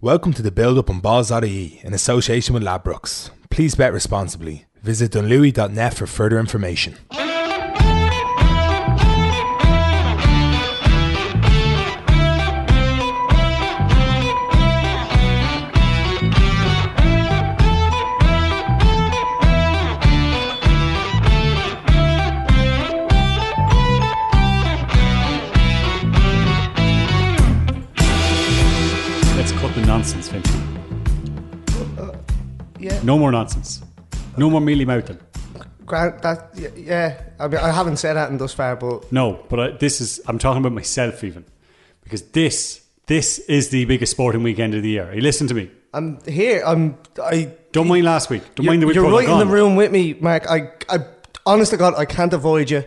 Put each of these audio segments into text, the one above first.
Welcome to the build up on balls.ie in association with Ladbrokes. Please bet responsibly. Visit dunlewey.net for further information. Nonsense, Finch. Uh, uh, yeah, No more nonsense. No more mealy mouthing. Grant, that yeah. I, mean, I haven't said that in thus far, but No, but I, this is, I'm talking about myself even. Because this, this is the biggest sporting weekend of the year. You listen to me. I'm here. I'm. I Don't mind last week. Don't mind the week you're right in the room with me, Mark. I, I, honest to God, I can't avoid you,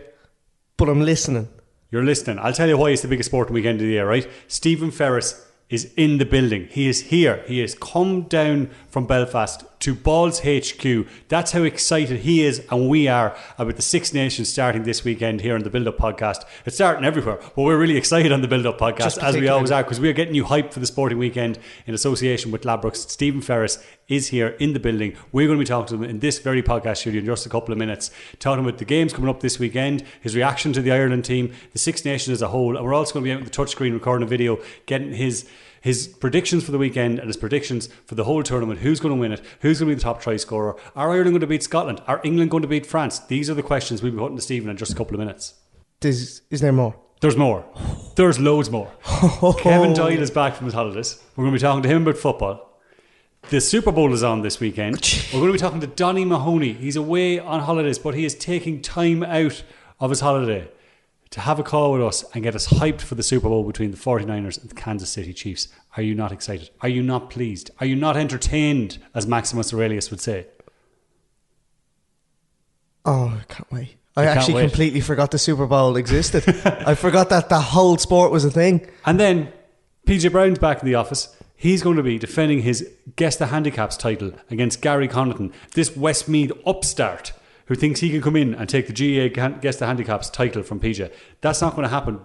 but I'm listening. You're listening. I'll tell you why it's the biggest sporting weekend of the year, right? Stephen Ferris is in the building. He is here. He has come down from Belfast to Balls HQ. That's how excited he is and we are about the Six Nations starting this weekend here on the Build Up Podcast. It's starting everywhere, but we're really excited on the Build Up Podcast, as we always are, because we're getting you hyped for the sporting weekend in association with Ladbrokes. Stephen Ferris is here in the building. We're going to be talking to him in this very podcast studio in just a couple of minutes, talking about the games coming up this weekend, his reaction to the Ireland team, the Six Nations as a whole, and we're also going to be out with the touchscreen recording a video, getting his his predictions for the weekend and his predictions for the whole tournament. Who's going to win it? Who's going to be the top try scorer? Are Ireland going to beat Scotland? Are England going to beat France? These are the questions we'll be putting to Stephen in just a couple of minutes. Is is there more? There's more. There's loads more. Kevin Doyle is back from his holidays. We're going to be talking to him about football. The Super Bowl is on this weekend. Oh, We're going to be talking to Donny Mahoney. He's away on holidays, but he is taking time out of his holiday to have a call with us and get us hyped for the Super Bowl between the 49ers and the Kansas City Chiefs. Are you not excited? Are you not pleased? Are you not entertained, as Maximus Aurelius would say? Oh, I can't wait. I actually wait. completely forgot the Super Bowl existed. I forgot that the whole sport was a thing. And then PJ Brown's back in the office. He's going to be defending his Guess the Handicaps title against Gary Connaughton, this Westmeath upstart who thinks he can come in and take the Gan- Guess the Handicaps title from PJ. That's not going to happen,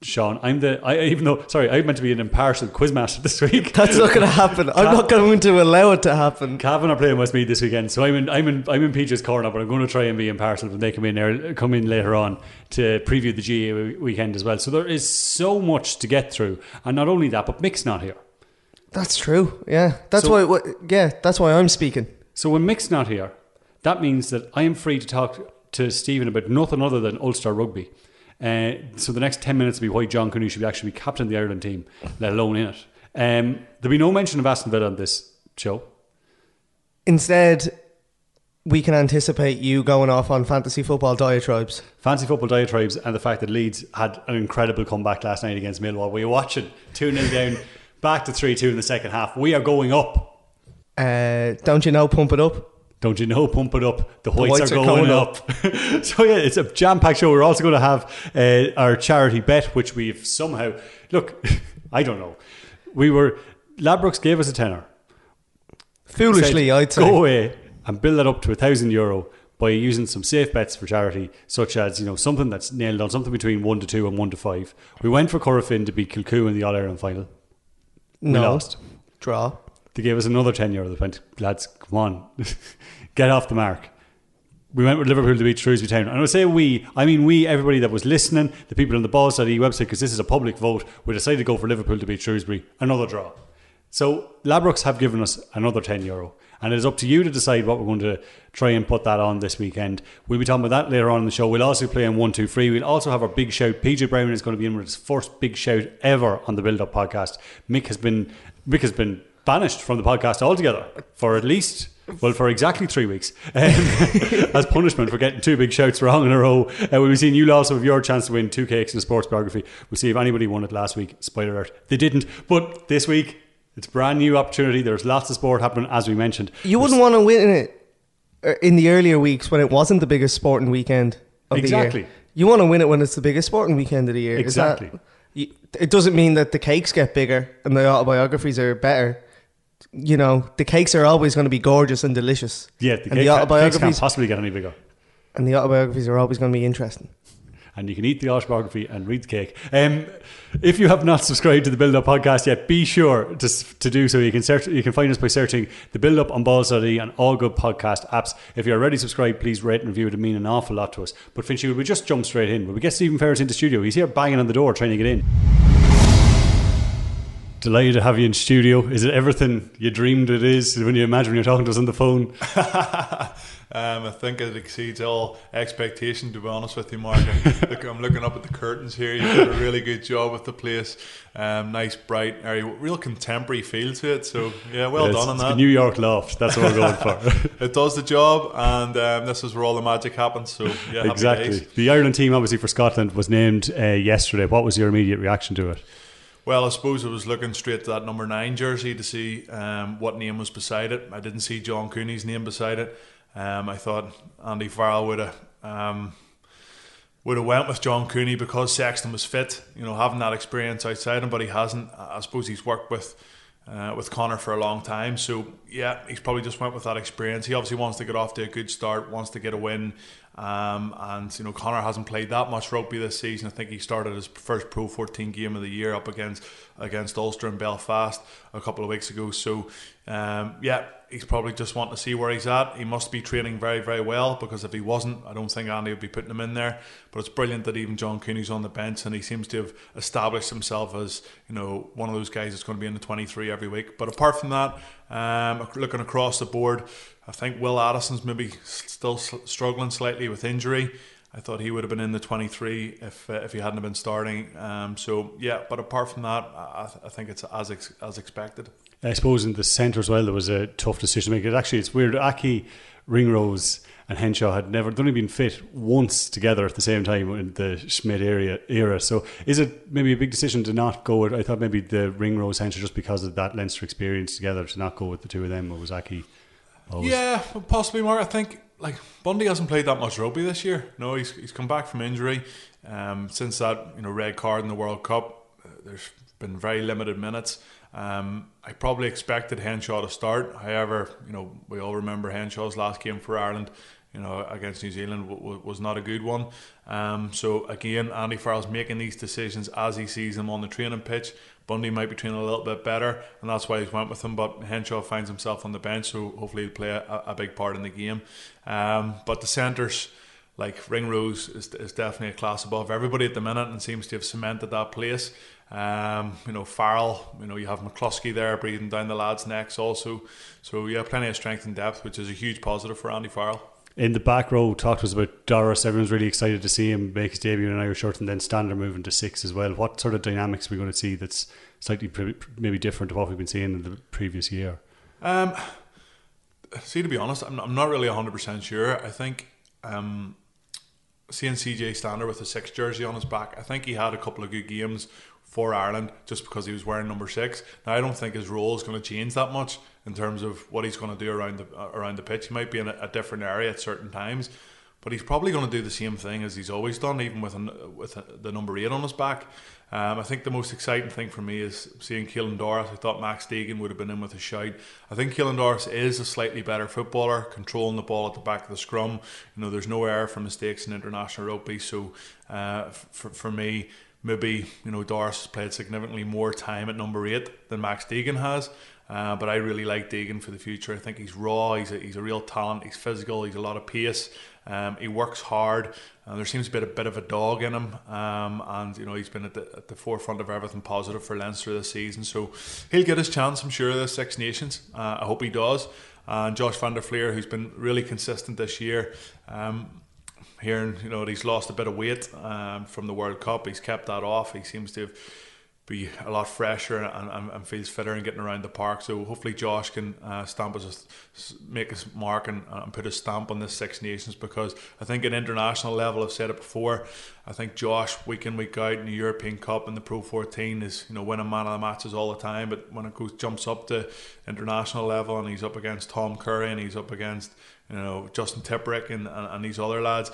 Sean. I'm the, I, even though, sorry, I meant to be an impartial quizmaster this week. That's not going to happen. I'm not going to allow it to happen. Cavan are playing Westmeath this weekend, so I'm in, I'm in, I'm in PJ's corner, but I'm going to try and be impartial when they come in there, come in later on to preview the GA weekend as well. So there is so much to get through, and not only that, but Mick's not here. That's true. Yeah, that's So- why. What, yeah, that's why I'm speaking. So when Mick's not here, that means that I am free to talk to Stephen about nothing other than Ulster rugby. Uh, so the next 10 minutes will be why John Cooney should actually be captain of the Ireland team, let alone in it. Um, there'll be no mention of Aston Villa on this show. Instead, we can anticipate you going off on fantasy football diatribes. Fantasy football diatribes and the fact that Leeds had an incredible comeback last night against Millwall. Were you watching? 2 0 down, back to 3 2 in the second half. We are going up. Uh, don't you know? Pump it up. Don't you know? Pump it up. The whites, whites are, are going, going up. so yeah, it's a jam-packed show. We're also going to have uh, our charity bet, which we've somehow look. I don't know. We were Ladbrokes gave us a tenner. Foolishly, Said, I'd say. go away and build that up to a thousand euro by using some safe bets for charity, such as you know something that's nailed on something between one to two and one to five. We went for Corofin to beat Kilcoo in the All Ireland final. no. We lost. Draw. They gave us another 10 euro. They went, lads, come on, get off the mark. We went with Liverpool to beat Shrewsbury Town. And I say we, I mean we, everybody that was listening, the people on the Balls.ie website, because this is a public vote, we decided to go for Liverpool to beat Shrewsbury. Another draw. So Ladbrokes have given us another 10 euro. And it is up to you to decide what we're going to try and put that on this weekend. We'll be talking about that later on in the show. We'll also play on 1 2 3. We'll also have our big shout. PJ Brown is going to be in with his first big shout ever on the Build Up podcast. Mick has been Mick has been banished from the podcast altogether for at least well, for exactly three weeks, um, as punishment for getting two big shouts wrong in a row. Uh, we'll be seeing you also have your chance to win two cakes and a sports biography. We'll see if anybody won it last week. Spoiler alert, they didn't. But this week, it's a brand new opportunity. There's lots of sport happening, as we mentioned. You wouldn't want to win it uh, in the earlier weeks when it wasn't the biggest sporting weekend of Exactly. the year. Exactly. You want to win it when it's the biggest sporting weekend of the year. Is that- Exactly. it doesn't mean that the cakes get bigger and the autobiographies are better. You know, the cakes are always going to be gorgeous and delicious. Yeah, the, and cake, the cakes can't autobiographies possibly get any bigger. and the autobiographies are always going to be interesting. and you can eat the autobiography and read the cake. Um, if you have not subscribed to the Build Up podcast yet, be sure to, to do so. You can search, you can find us by searching the Build Up on Balls.ie and all good podcast apps. If you're already subscribed, please rate and review. It would mean an awful lot to us. But Finchy, will we just jump straight in? Will we get Stephen Ferris into studio? He's here banging on the door trying to get in. Delighted to have you in studio. Is it everything you dreamed it is when you imagine when you're talking to us on the phone? Um, I think it exceeds all expectation, to be honest with you, Mark. Look, I'm looking up at the curtains here. You've did a really good job with the place. Um, nice, bright, area, real contemporary feel to it. So, yeah, well Yeah, done on that. the New York loft. That's what we're going for. it does the job, and um, this is where all the magic happens. So, yeah, exactly. days. The Ireland team, obviously for Scotland, was named uh, yesterday. What was your immediate reaction to it? Well, I suppose I was looking straight to that number nine jersey to see um, what name was beside it. I didn't see John Cooney's name beside it. Um, I thought Andy Farrell would have um, would have went with John Cooney because Sexton was fit. You know, having that experience outside him, but he hasn't. I suppose he's worked with. Uh, with Conor for a long time, so yeah, he's probably just went with that experience. He obviously wants to get off to a good start, wants to get a win, um, and you know Conor hasn't played that much rugby this season. I think he started his first Pro 14 game of the year up against against Ulster in Belfast a couple of weeks ago. So um, yeah, he's probably just wanting to see where he's at. He must be training very very well because if he wasn't, I don't think Andy would be putting him in there. But it's brilliant that even John Cooney's on the bench and he seems to have established himself as you know one of those guys that's going to be in the 23 every week. But apart from that, um, looking across the board. I think Will Addison's maybe still struggling slightly with injury. I thought he would have been in the 23 if uh, if he hadn't been starting. Um, so yeah, but apart from that, I, I think it's as ex- as expected. I suppose in the centre as well, there was a tough decision to make. It actually, it's weird. Aki, Ringrose, and Henshaw had never, they'd only been fit once together at the same time in the Schmidt area era. So is it maybe a big decision to not go with, I thought maybe the Ringrose, Henshaw, just because of that Leinster experience together, to not go with the two of them, or was Aki always? Yeah, possibly more. I think like Bundee hasn't played that much rugby this year. No, he's he's come back from injury. Um, since that you know red card in the World Cup, uh, there's been very limited minutes. Um, I probably expected Henshaw to start. However, you know we all remember Henshaw's last game for Ireland. You know against New Zealand w- w- was not a good one. Um, so again, Andy Farrell's making these decisions as he sees them on the training pitch. Bundee might be training a little bit better, and that's why he's went with him. But Henshaw finds himself on the bench, so hopefully he'll play a, a big part in the game. Um, but the centres, like Ringrose, is, is definitely a class above everybody at the minute, and seems to have cemented that place. Um, you know, Farrell, you know, you have McCloskey there breathing down the lads' necks also. So yeah, plenty of strength and depth, which is a huge positive for Andy Farrell. In the back row, talk to us about Doris. Everyone's really excited to see him make his debut in an Irish shirt, and then Stander moving to six as well. What sort of dynamics are we going to see that's slightly maybe different to what we've been seeing in the previous year? Um, see, to be honest, I'm not, I'm not really 100% sure. I think um, seeing CJ Stander with a six jersey on his back, I think he had a couple of good games for Ireland just because he was wearing number six. Now, I don't think his role is going to change that much in terms of what he's going to do around the uh, around the pitch. He might be in a, a different area at certain times, but he's probably going to do the same thing as he's always done, even with an, with a, the number eight on his back. Um, I think the most exciting thing for me is seeing Caelan Doris. I thought Max Deegan would have been in with a shout. I think Caelan Doris is a slightly better footballer, controlling the ball at the back of the scrum. You know, there's no error for mistakes in international rugby. So uh, for, for me, maybe you know Doris has played significantly more time at number eight than Max Deegan has. Uh, but I really like Deegan for the future. I think he's raw. He's a, he's a real talent. He's physical. He's a lot of pace. Um, he works hard. There seems to be a bit of a dog in him, um, and you know he's been at the, at the forefront of everything positive for Leinster this season. So he'll get his chance, I'm sure, the Six Nations. Uh, I hope he does. And Josh van der Flier, who's been really consistent this year, um, hearing you know that he's lost a bit of weight um, from the World Cup, he's kept that off. He seems to be a lot fresher and, and, and, feels fitter and getting around the park. So hopefully Josh can uh, stamp his make his mark and, and, put a stamp on this Six Nations because I think at international level I've said it before. I think Josh week in week out in the European Cup and the Pro 14 is you know winning man of the matches all the time. But when it goes jumps up to international level and he's up against Tom Curry and he's up against you know Justin Tipuric and, and, and these other lads,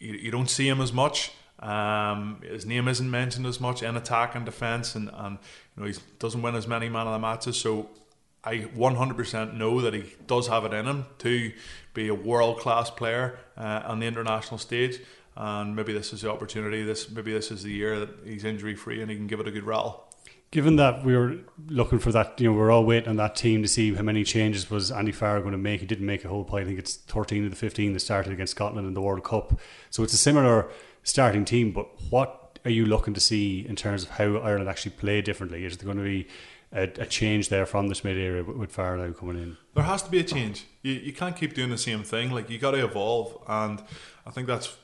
you, you don't see him as much. Um, his name isn't mentioned as much in attack and defence, and, and you know he doesn't win as many man of the matches. So I 100% know that he does have it in him to be a world class player uh, on the international stage. and maybe this is the opportunity. This maybe this is the year that he's injury free and he can give it a good rattle. Given that we were looking for that, you know, we are all waiting on that team to see how many changes was Andy Farrell going to make. He didn't make a whole pile. I think it's 13 of the 15 that started against Scotland in the World Cup. So it's a similar starting team. But what are you looking to see in terms of how Ireland actually play differently? Is there going to be a, a change there from this mid area with Farrell now coming in? There has to be a change. You, you can't keep doing the same thing. Like you got to evolve, and I think that's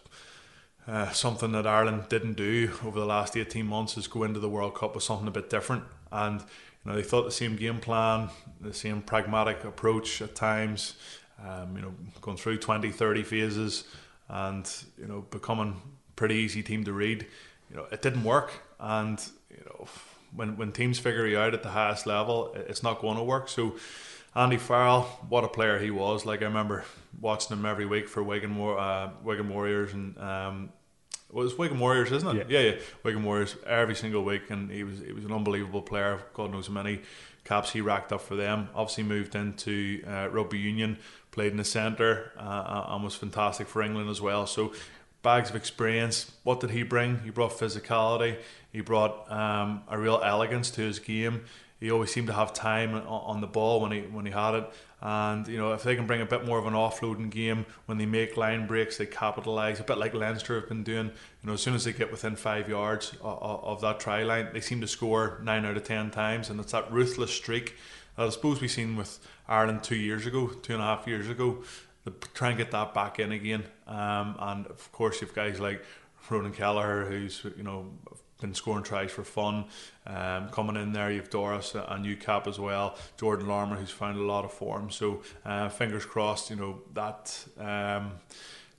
uh, something that Ireland didn't do over the last 18 months is go into the World Cup with something a bit different. And you know they thought the same game plan, the same pragmatic approach at times. Um, you know, going through 20, 30 phases, and you know becoming pretty easy team to read. You know, it didn't work, and you know when when teams figure you out at the highest level, it's not going to work. So. Andy Farrell, what a player he was! Like I remember watching him every week for Wigan, uh, Wigan Warriors, and um, well, it was Wigan Warriors, isn't it? Yeah. yeah, yeah, Wigan Warriors every single week, and he was he was an unbelievable player. God knows how many caps he racked up for them. Obviously moved into uh, rugby union, played in the centre, uh, and was fantastic for England as well. So bags of experience. What did he bring? He brought physicality. He brought um, a real elegance to his game. He always seemed to have time on the ball when he when he had it. And you know, if they can bring a bit more of an offloading game when they make line breaks, they capitalise a bit like Leinster have been doing. You know, as soon as they get within five yards of, that try line, they seem to score nine out of ten times, and it's that ruthless streak that I suppose we've seen with Ireland two years ago, two and a half years ago. To try and get that back in again, um, and of course you've guys like Ronan Kelleher, who's you know been scoring tries for fun. Um, coming in there, you've Doris and you cap as well. Jordan Larmour, who's found a lot of form. So uh, fingers crossed, you know that. Um,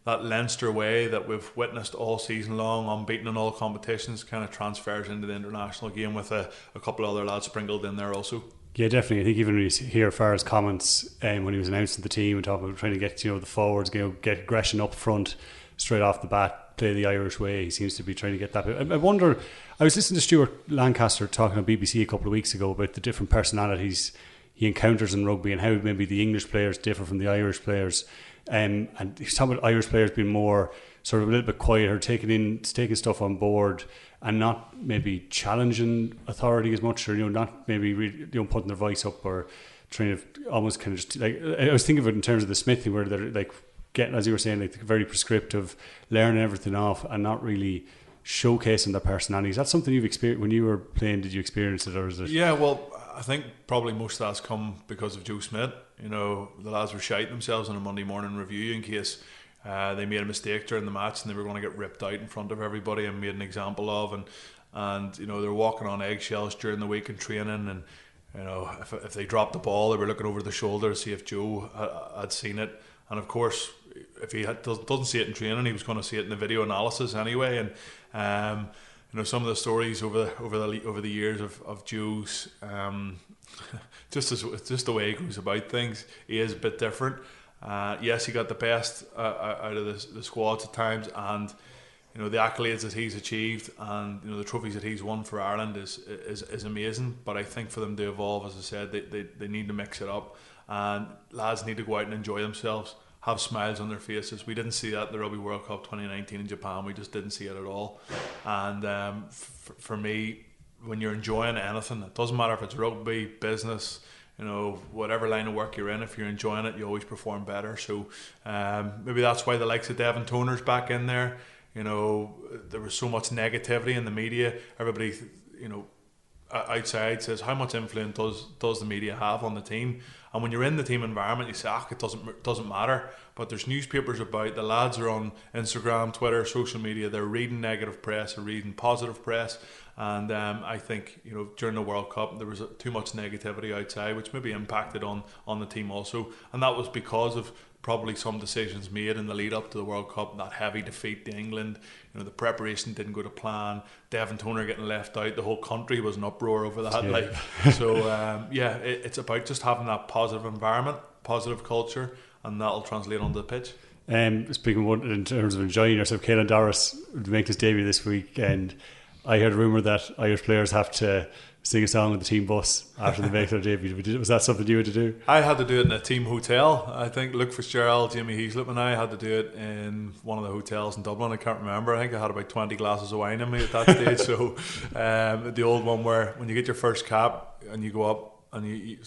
that Leinster way that we've witnessed all season long, unbeaten in all competitions, kind of transfers into the international game with a, a couple of other lads sprinkled in there also. Yeah, definitely. I think even when you hear Farrell's comments um, when he was announcing the team and talking about trying to get you know the forwards, you know, get aggression up front straight off the bat, play the Irish way. He seems to be trying to get that. I, I wonder. I was listening to Stuart Lancaster talking on BBC a couple of weeks ago about the different personalities he encounters in rugby and how maybe the English players differ from the Irish players. Um, and he's talking about Irish players being more sort of a little bit quieter, taking in taking stuff on board, and not maybe challenging authority as much, or you know, not maybe you know putting their voice up or trying to almost kind of just like I was thinking of it in terms of the Schmidt thing, where they're like getting, as you were saying, like very prescriptive, learning everything off, and not really showcasing their personalities. That's something you've experienced when you were playing. Did you experience it, or is it? Yeah, well, I think probably most of that's come because of Joe Schmidt. You know, the lads were shouting themselves on a Monday morning review in case uh, they made a mistake during the match and they were going to get ripped out in front of everybody and made an example of. And and you know they're walking on eggshells during the week in training and. You know, if, if they dropped the ball, they were looking over the shoulder to see if Joe had, had seen it. And of course, if he had, doesn't see it in training, he was going to see it in the video analysis anyway. And um, you know some of the stories over the, over the over the years of of Joe's um, just as just the way he goes about things, he is a bit different. Uh, yes, he got the best uh, uh, out of the, the squads at times, and you know the accolades that he's achieved and you know the trophies that he's won for Ireland is is, is amazing. But I think for them to evolve, as I said, they, they, they need to mix it up, and lads need to go out and enjoy themselves have smiles on their faces. We didn't see that in the Rugby World Cup 2019 in Japan. We just didn't see it at all. And um, f- for me, when you're enjoying anything, it doesn't matter if it's rugby, business, you know, whatever line of work you're in, if you're enjoying it, you always perform better. So um, maybe that's why the likes of Devin Toner's back in there. You know, there was so much negativity in the media. Everybody, you know, outside says how much influence does does the media have on the team? And when you're in the team environment you say ah it doesn't doesn't matter. But there's newspapers about the lads are on Instagram Twitter social media they're reading negative press they're reading positive press. And um, I think you know during the World Cup there was too much negativity outside which maybe impacted on on the team also. And that was because of probably some decisions made in the lead up to the World Cup, that heavy defeat to England. You know, the preparation didn't go to plan. Devin Toner getting left out. The whole country was an uproar over that. Yeah. Like, so um, yeah, it, it's about just having that positive environment, positive culture, and that'll translate onto the pitch. Um, speaking of, in terms of enjoying yourself, Caelan Doris would make his debut this week, and I heard rumor that Irish players have to sing a song on the team bus after make their debut. Was that something you had to do? I had to do it in a team hotel. I think Luke Fitzgerald, Jimmy Heaslip, and I had to do it in one of the hotels in Dublin. I can't remember. I think I had about 20 glasses of wine in me at that stage. so um, the old one where when you get your first cap and you go up and you, you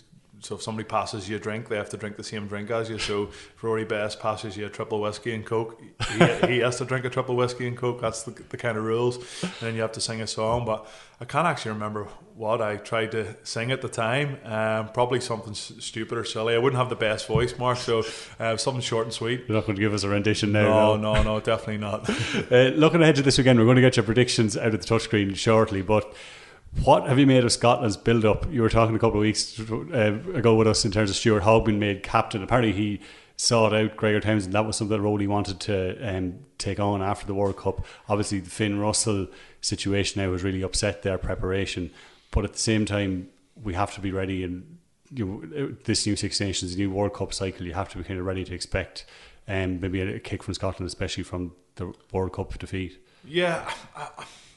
so if somebody passes you a drink, they have to drink the same drink as you. So if Rory Best passes you a triple whiskey and coke, he, he has to drink a triple whiskey and coke. That's the, the kind of rules. And then you have to sing a song. But I can't actually remember what I tried to sing at the time. Um, probably something s- stupid or silly. I wouldn't have the best voice, Mark. So uh, something short and sweet. You're not going to give us a rendition now. No, no, no, definitely not. Uh, looking ahead to this weekend, we're going to get your predictions out of the touchscreen shortly, but. What have you made of Scotland's build up? You were talking a couple of weeks uh, ago with us in terms of Stuart Hogg being made captain. Apparently, he sought out Gregor Townsend. That was something that role he wanted to um, take on after the World Cup. Obviously, the Finn Russell situation now has really upset their preparation. But at the same time, we have to be ready. And you know, this new Six Nations, new World Cup cycle, you have to be kind of ready to expect um, maybe a kick from Scotland, especially from the World Cup defeat. Yeah, uh,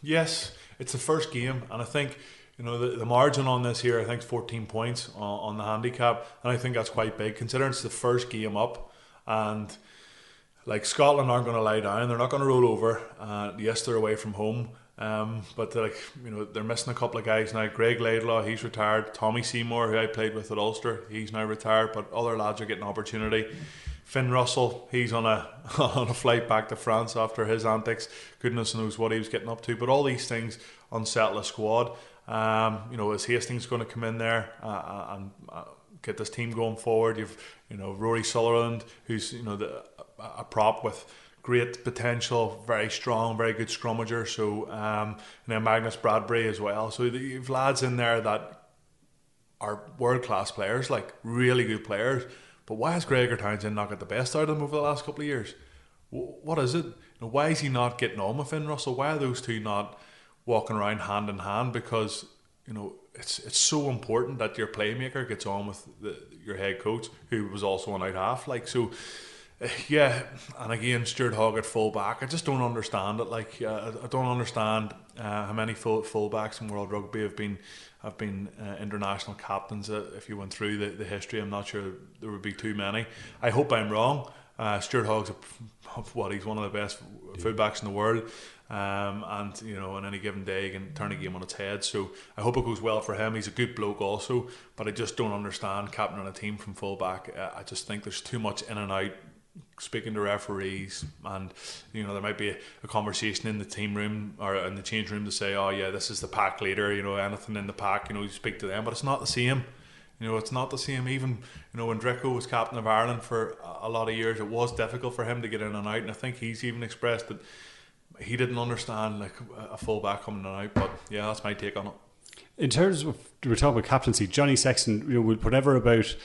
yes, it's the first game, and I think you know the, the margin on this here. I think 14 points on, on the handicap, and I think that's quite big considering it's the first game up, and like Scotland aren't going to lie down. They're not going to roll over. Uh, yes, they're away from home. Um, but like you know they're missing a couple of guys now. Greig Laidlaw, he's retired. Tommy Seymour, who I played with at Ulster, he's now retired. But other lads are getting opportunity. Finn Russell, he's on a on a flight back to France after his antics. Goodness knows what he was getting up to. But all these things unsettle a squad. Um, you know, is Hastings going to come in there uh, and uh, get this team going forward? You've you know Rory Sutherland, who's you know the, a prop with great potential, very strong, very good scrummager. So um, and then Magnus Bradbury as well. So you've lads in there that are world class players, like really good players. But why has Gregor Townsend not got the best out of them over the last couple of years? What is it? You know, why is he not getting on with Finn Russell? Why are those two not walking around hand in hand? Because you know it's it's so important that your playmaker gets on with the, your head coach, who was also an out half. Like so, uh, yeah. And again, Stuart Hogg at full back. I just don't understand it. Like uh, I don't understand uh, how many full fullbacks in World Rugby have been have been uh, international captains. Uh, if you went through the, the history, I'm not sure there would be too many. I hope I'm wrong. Uh, Stuart Hogg's a, what he's one of the best fullbacks in the world. Um, and you know, on any given day, he can turn a game on its head. So I hope it goes well for him. He's a good bloke, also, but I just don't understand captaining a team from fullback. Uh, I just think there's too much in and out. Speaking to referees, and you know, there might be a, a conversation in the team room or in the change room to say, "Oh, yeah, this is the pack leader." You know, anything in the pack, you know, you speak to them, but it's not the same. You know, it's not the same. Even you know when Drico was captain of Ireland for a lot of years, it was difficult for him to get in and out, and I think he's even expressed that he didn't understand like a fullback coming in and out. But yeah, that's my take on it. In terms of we're talking about captaincy, Johnny Sexton, you know, whatever about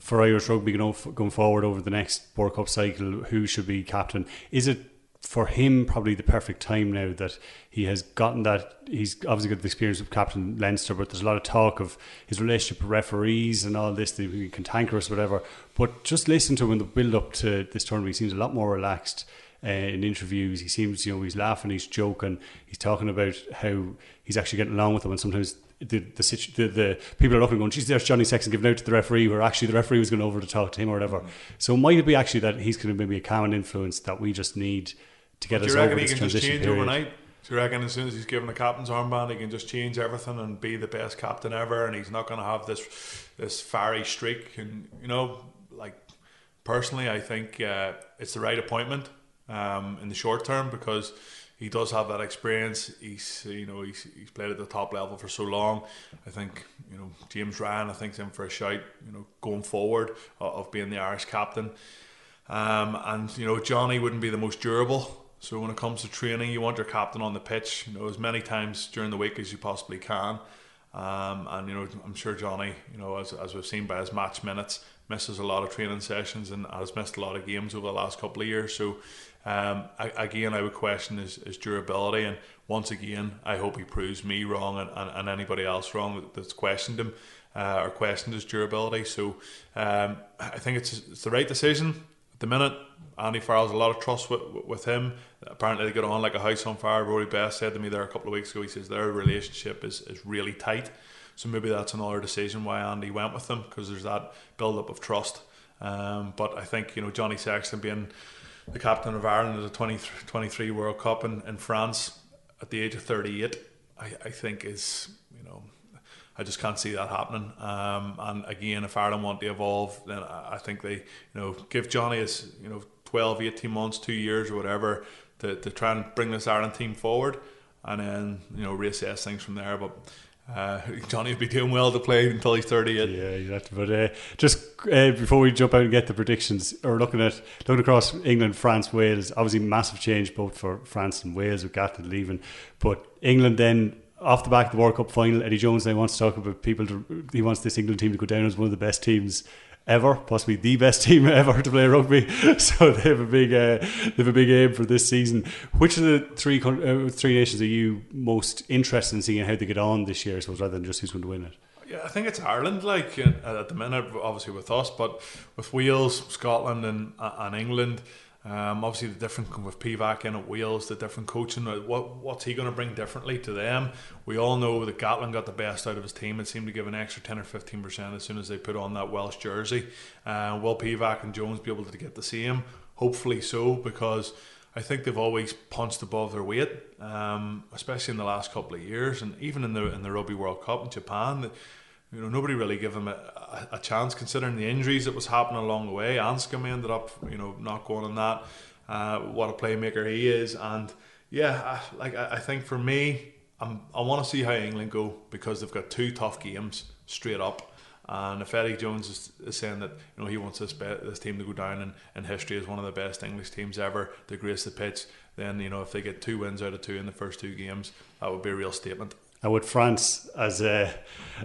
for Irish rugby going forward over the next World Cup cycle, who should be captain? Is it for him probably the perfect time now that he has gotten that he's obviously got the experience of captain Leinster but there's a lot of talk of his relationship with referees and all this that he can cantankerous whatever but just listen to him in the build up to this tournament he seems a lot more relaxed uh, in interviews he seems you know he's laughing he's joking he's talking about how he's actually getting along with them and sometimes the the, the, the people are looking going, geez, there's Johnny Sexton giving out to the referee, where actually the referee was going over to talk to him or whatever. Mm-hmm. So might it be actually that he's going to maybe a common influence that we just need to get Do us you over reckon he this can just transition change period. overnight? Do you reckon as soon as he's given the captain's armband, he can just change everything and be the best captain ever, and he's not going to have this this fiery streak? And you know, like personally, I think uh, it's the right appointment um, in the short term because he does have that experience. He's you know he's, he's played at the top level for so long. I think you know James Ryan. I think's in for a shout. You know going forward uh, of being the Irish captain. Um, and you know Johnny wouldn't be the most durable. So when it comes to training, you want your captain on the pitch, you know, as many times during the week as you possibly can. Um, and you know, I'm sure Johnny, you know, as, as we've seen by his match minutes, misses a lot of training sessions and has missed a lot of games over the last couple of years. So um, I, again, I would question his, his durability. And once again, I hope he proves me wrong and, and, and anybody else wrong that's questioned him uh, or questioned his durability. So um, I think it's it's the right decision at the minute. Andy Farrell's a lot of trust with, with him. Apparently, they get on like a house on fire. Rory Best said to me there a couple of weeks ago. He says their relationship is, is really tight. So maybe that's another decision why Andy went with them because there's that build up of trust. Um, but I think you know Johnny Sexton being the captain of Ireland at the 20, 23 World Cup in, in France at the age of 38, I, I think is you know I just can't see that happening. Um, and again, if Ireland want to evolve, then I think they, you know, give Johnny his, you know, 12, 18 months, two years or whatever to, to try and bring this Ireland team forward and then, you know, reassess things from there. But uh, Johnny would be doing well to play until he's 38. Yeah, exactly. But uh, just uh, before we jump out and get the predictions, or looking at looking across England, France, Wales, obviously massive change both for France and Wales with Gatland leaving. But England then off the back of the World Cup final, Eddie Jones now wants to talk about people. To, he wants this England team to go down as one of the best teams ever, possibly the best team ever to play rugby. So they have a big, uh, they have a big aim for this season. Which of the three uh, three nations are you most interested in seeing how they get on this year? Suppose rather than just who's going to win it. Yeah, I think it's Ireland. Like uh, at the minute, obviously with us, but with Wales, Scotland, and and England. Um, obviously, the different with Pivac in at Wales, the different coaching. What what's he going to bring differently to them? We all know that Gatland got the best out of his team and seemed to give an extra ten or fifteen percent as soon as they put on that Welsh jersey. Uh, will Pivac and Jones be able to get the same? Hopefully so, because I think they've always punched above their weight, um, especially in the last couple of years, and even in the in the Rugby World Cup in Japan you know, nobody really gave him a, a, chance considering the injuries that was happening along the way. Anscombe ended up, you know, not going on that. Uh, what a playmaker he is, and yeah, I, like I, I think for me, I'm, I want to see how England go because they've got two tough games straight up. And if Eddie Jones is, is saying that you know he wants this be, this team to go down in, in history as one of the best English teams ever to grace the pitch, then you know if they get two wins out of two in the first two games, that would be a real statement. And with France as a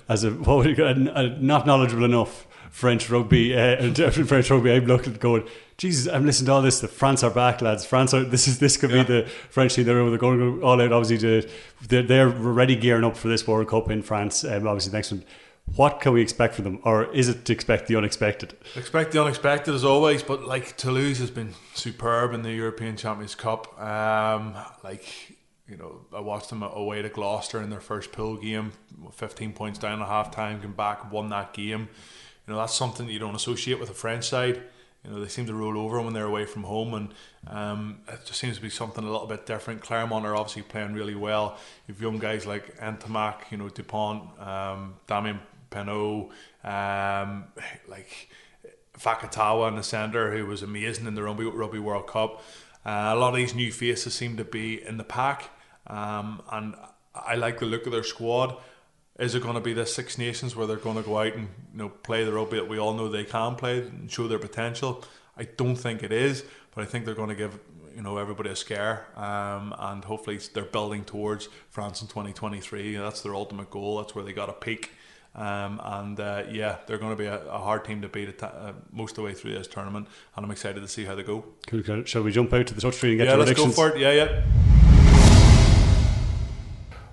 as a what would you, a, a not knowledgeable enough French rugby, uh, French rugby, I'm looking going. Jesus, I'm listening to all this. The France are back, lads. France are. This is this could yeah. be the French team. They're, they're going all out. Obviously, to, they're, they're already gearing up for this World Cup in France. Um, obviously, next one. What can we expect from them, or is it to expect the unexpected? Expect the unexpected as always, but like Toulouse has been superb in the European Champions Cup. Um, like you know, I watched them away to Gloucester in their first pool game, 15 points down at half time, came back, won that game. You know, that's something you don't associate with a French side. You know, they seem to roll over when they're away from home, and um, it just seems to be something a little bit different. Clermont are obviously playing really well. You've young guys like Ntamack, you know, Dupont, um, Damien Penaud, um, like Vakatawa in the centre, who was amazing in the Rugby, Rugby World Cup. Uh, a lot of these new faces seem to be in the pack. Um, and I like the look of their squad. Is it going to be the Six Nations where they're going to go out and you know play the rugby that we all know they can play and show their potential? I don't think it is, but I think they're going to give you know everybody a scare, um, and hopefully they're building towards France in 2023. That's their ultimate goal. That's where they got a peak. Um, and uh, yeah, they're going to be a, a, hard team to beat uh, most of the way through this tournament, and I'm excited to see how they go. Cool. Shall we jump out to the touchscreen and get yeah, to let's predictions? go for it. Yeah, yeah.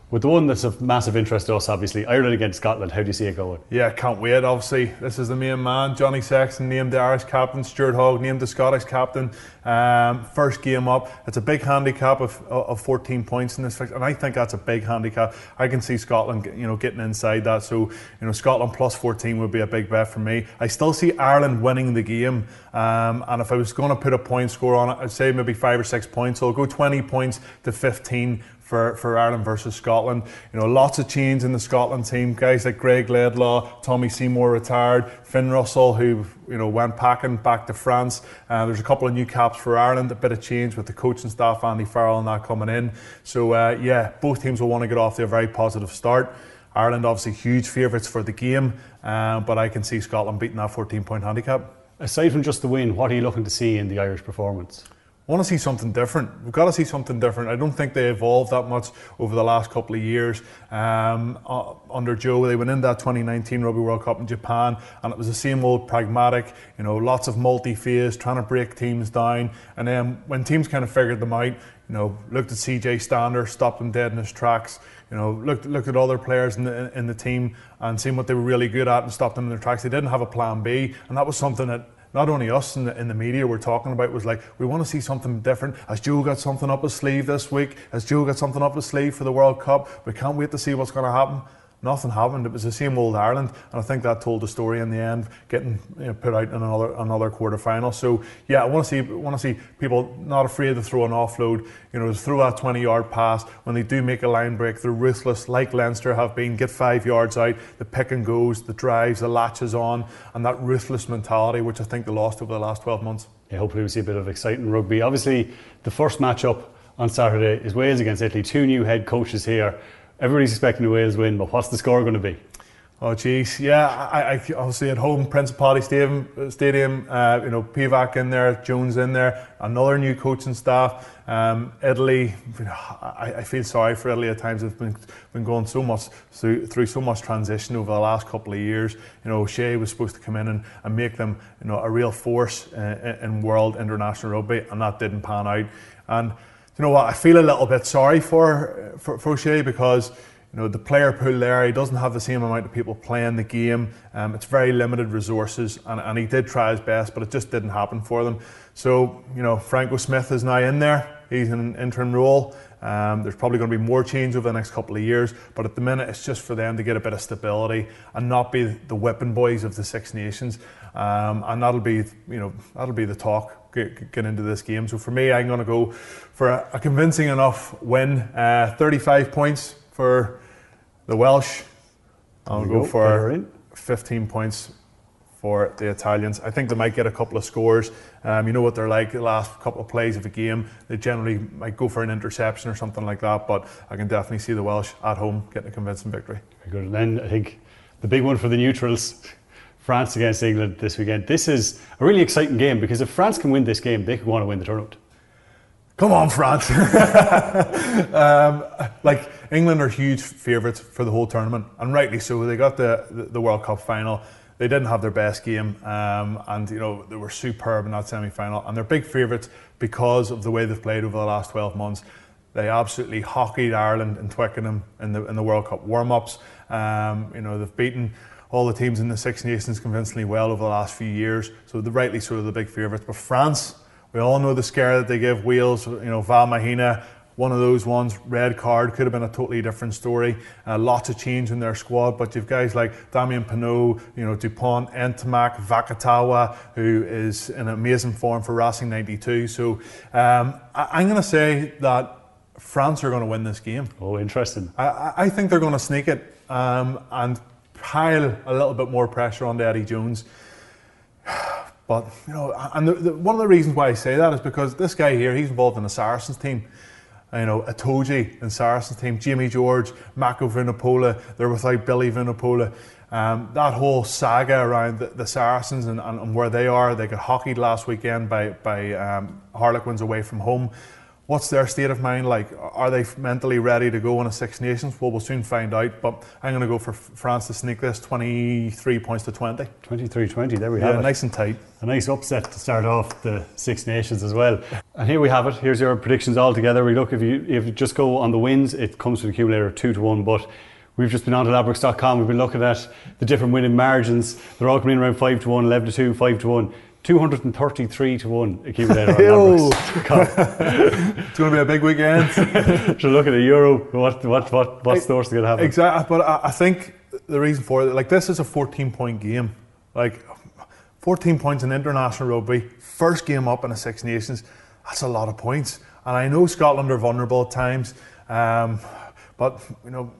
With the one that's of massive interest to us, obviously, Ireland against Scotland, how do you see it going? Yeah, can't wait, obviously. This is the main man, Johnny Sexton, named the Irish captain, Stuart Hogg, named the Scottish captain. Um, first game up. It's a big handicap of, of 14 points in this, fix, and I think that's a big handicap. I can see Scotland, you know, getting inside that. So, you know, Scotland plus 14 would be a big bet for me. I still see Ireland winning the game, um, and if I was going to put a point score on it, I'd say maybe five or six points. So I'll go 20 points to 15 for, for Ireland versus Scotland. You know, lots of change in the Scotland team. Guys like Greig Laidlaw, Tommy Seymour retired, Finn Russell, who you know went packing back to France. Uh, there's a couple of new caps for Ireland. A bit of change with the coaching staff, Andy Farrell, and that coming in. So uh, yeah, both teams will want to get off to a very positive start. Ireland obviously huge favourites for the game, uh, but I can see Scotland beating that 14 point handicap. Aside from just the win, what are you looking to see in the Irish performance? Want to see something different. We've got to see something different. I don't think they evolved that much over the last couple of years. Um, uh, under Joe, they went in that 2019 Rugby World Cup in Japan, and it was the same old pragmatic, you know, lots of multi-phase, trying to break teams down. And then when teams kind of figured them out, you know, looked at CJ Stander, stopped him dead in his tracks. You know, looked looked at other players in the in the team and seen what they were really good at and stopped them in their tracks. They didn't have a plan B, and that was something that not only us in the, in the media were talking about was like we want to see something different. Has Joe got something up his sleeve this week? Has Joe got something up his sleeve for the World Cup? We can't wait to see what's going to happen. Nothing happened. It was the same old Ireland, and I think that told the story in the end, getting you know, put out in another another quarter final. So yeah, I want to see want to see people not afraid to throw an offload. You know, throw that twenty yard pass when they do make a line break. They're ruthless, like Leinster have been. Get five yards out, the pick and goes, the drives, the latches on, and that ruthless mentality, which I think they lost over the last twelve months. Yeah, hopefully we see a bit of exciting rugby. Obviously, the first matchup on Saturday is Wales against Italy. Two new head coaches here. Everybody's expecting the Wales win, but what's the score going to be? Oh, geez, yeah. I, I obviously at home, Principality Stadium, Stadium. Uh, you know, Pivac in there, Jones in there, another new coaching staff. Um, Italy, I, I, feel sorry for Italy at times. They've been been going so much through, through so much transition over the last couple of years. You know, Shea was supposed to come in and, and make them, you know, a real force uh, in world international rugby, and that didn't pan out. And you know what? I feel a little bit sorry for for, for because you know the player pool there. He doesn't have the same amount of people playing the game. Um, it's very limited resources, and, and he did try his best, but it just didn't happen for them. So you know Franco Smith is now in there. He's in an interim role. Um, there's probably going to be more change over the next couple of years, but at the minute it's just for them to get a bit of stability and not be the whipping boys of the Six Nations. Um, and that'll be, you know, that'll be the talk get, get into this game. So for me, I'm going to go for a, a convincing enough win. Uh, 35 points for the Welsh. I'll go, go, for 15 points for the Italians. I think they might get a couple of scores. Um, you know what they're like the last couple of plays of a game. They generally might go for an interception or something like that, but I can definitely see the Welsh at home getting a convincing victory. Very good. And then I think the big one for the neutrals France against England this weekend. This is a really exciting game because if France can win this game, they could want to win the tournament. Come on, France! um, like England are huge favourites for the whole tournament, and rightly so. They got the, the, the World Cup final. They didn't have their best game, um, and you know they were superb in that semi-final, and they're big favourites because of the way they've played over the last 12 months. They absolutely hockeyed Ireland in Twickenham in the in the World Cup warm-ups. Um, you know they've beaten all the teams in the Six Nations convincingly well over the last few years. So they're rightly sort of the big favourites. But France, we all know the scare that they give Wales. You know, Vahaamahina, one of those ones, red card, could have been a totally different story. Uh, lots of change in their squad, but you've guys like Damien Penaud, you know, Dupont, Ntamack, Vakatawa, who is in amazing form for Racing 92. So um, I, am going to say that France are going to win this game. Oh, interesting. I, I think they're going to sneak it. Um, and pile a little bit more pressure on Eddie Jones. But, you know, and the, the, one of the reasons why I say that is because this guy here, he's involved in the Saracens team. You know, Itoje in Saracens team, Jamie George, Mako Vunipola, they're without Billy Vunipola. Um, that whole saga around the, the Saracens and, and, and, where they are, they got hockeyed last weekend by, by um, Harlequins away from home. What's their state of mind like? Are they mentally ready to go on a Six Nations? Well, we'll soon find out. But I'm going to go for France to sneak this 23 points to 20. 23 20, there we yeah, have it. nice and tight. A nice upset to start off the Six Nations as well. And here we have it. Here's your predictions all together. We look, if you, if you just go on the wins, it comes to the accumulator 2 to 1. But We've just been on to ladbrokes.com. We've been looking at the different winning margins. They're all coming in around 5 to 1, 11 to 2, 5 to 1. 233 to 1 accumulator on It's going to be a big weekend. so look at the Euro, what, what, what, what stores going to happen? Exactly, but I, I think the reason for it, like this is a 14 point game. Like 14 points in international rugby, first game up in the Six Nations, that's a lot of points. And I know Scotland are vulnerable at times, um, but you know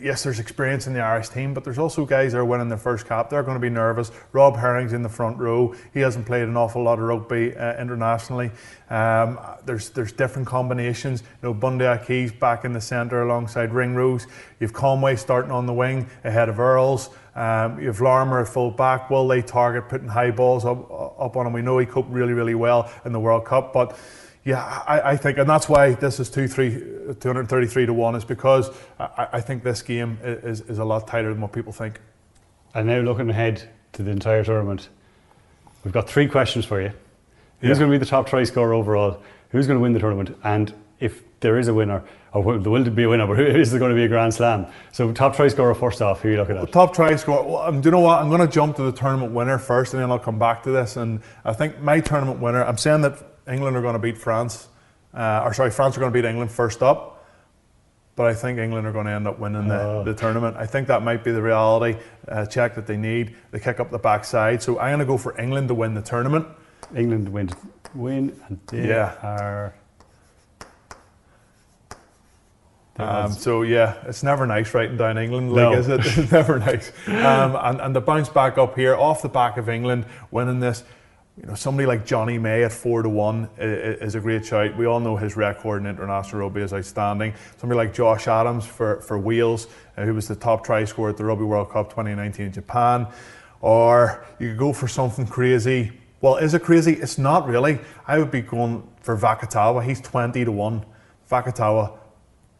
yes, there's experience in the Irish team, but there's also guys that are winning their first cap. They're going to be nervous. Rob Herring's in the front row. He hasn't played an awful lot of rugby uh, internationally. Um, there's there's different combinations. You know, Bundee Aki's back in the centre alongside Ringrose. You've Conway starting on the wing ahead of Earls. Um, you have Larmour at full back. Will they target putting high balls up, up on him? We know he coped really, really well in the World Cup, but yeah, I, I, think, and that's why this is two, three, 233 to 1, is because I, I think this game is, is a lot tighter than what people think. And now looking ahead to the entire tournament, we've got three questions for you. Who's yeah. going to be the top try scorer overall? Who's going to win the tournament? And if there is a winner, or will there will be a winner, but who is there going to be a grand slam? So top try scorer first off, who are you looking at? Top try scorer. Well, um, do you know what? I'm going to jump to the tournament winner first, and then I'll come back to this. And I think my tournament winner. I'm saying that England are going to beat France, uh, or sorry, France are going to beat England first up. but I think England are going to end up winning the, Oh. the tournament. I think that might be the reality uh, check that they need. They kick up the backside. So I'm going to go for England to win the tournament. England win, win and they Yeah. are. Um, so yeah, it's never nice writing down England, No. like is it? It's never nice. Um, and and to bounce back up here off the back of England winning this, you know, somebody like Jonny May at four to one is a great shout. We all know his record in international rugby is outstanding. Somebody like Josh Adams for for Wales, uh, who was the top try scorer at the Rugby World Cup 2019 in Japan, or you could go for something crazy. Well, is it crazy? It's not really. I would be going for Vakatawa. He's 20 to 1. Vakatawa.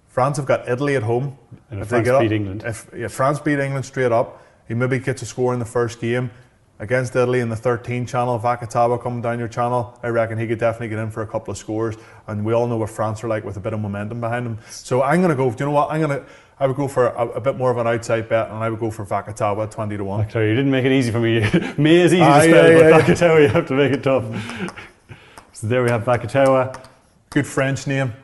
France have got Italy at home. And if they France get up- beat England. If yeah, France beat England straight up, he maybe gets a score in the first game against Italy in the 13 channel. Vakatawa coming down your channel, I reckon he could definitely get in for a couple of scores. And we all know what France are like with a bit of momentum behind them. So I'm going to go. Do you know what? I'm going to. I would go for a, a bit more of an outside bet, and I would go for Vakatawa 20 to one. Sorry, you didn't make it easy for me. me is easy Ah, to spell, yeah, but yeah, Vakatawa, you have to make it tough. so there we have Vakatawa, Good French name.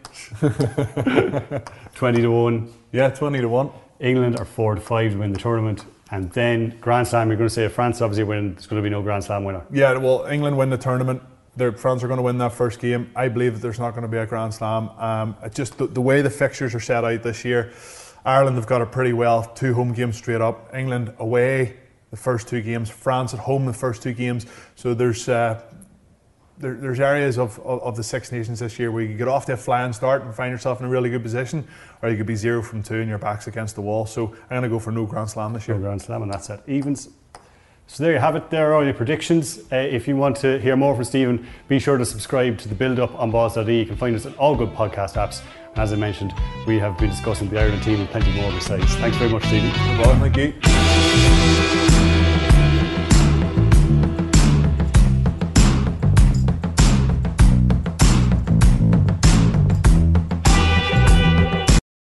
20 to 1. Yeah, 20 to one. England are 4 to 5 to win the tournament. And then Grand Slam, you're going to say France obviously win, there's going to be no Grand Slam winner. Yeah, well, England win the tournament. Their France are going to win that first game. I believe that there's not going to be a Grand Slam. Um, just the, the way the fixtures are set out this year, Ireland have got it pretty well. Two home games straight up. England away the first two games. France at home the first two games. So there's uh, there, there's areas of, of, of the Six Nations this year where you could get off to a flying start and find yourself in a really good position, or you could be zero from two and your back's against the wall. So I'm going to go for no Grand Slam this year. No. Grand Slam, and that's it. Evens. So there you have it. There are all your predictions. Uh, if you want to hear more from Stephen, be sure to subscribe to the Build Up on Balls.ie. You can find us on all good podcast apps. And as I mentioned, we have been discussing the Ireland team and plenty more besides. Thanks very much, Stephen. Well, thank you.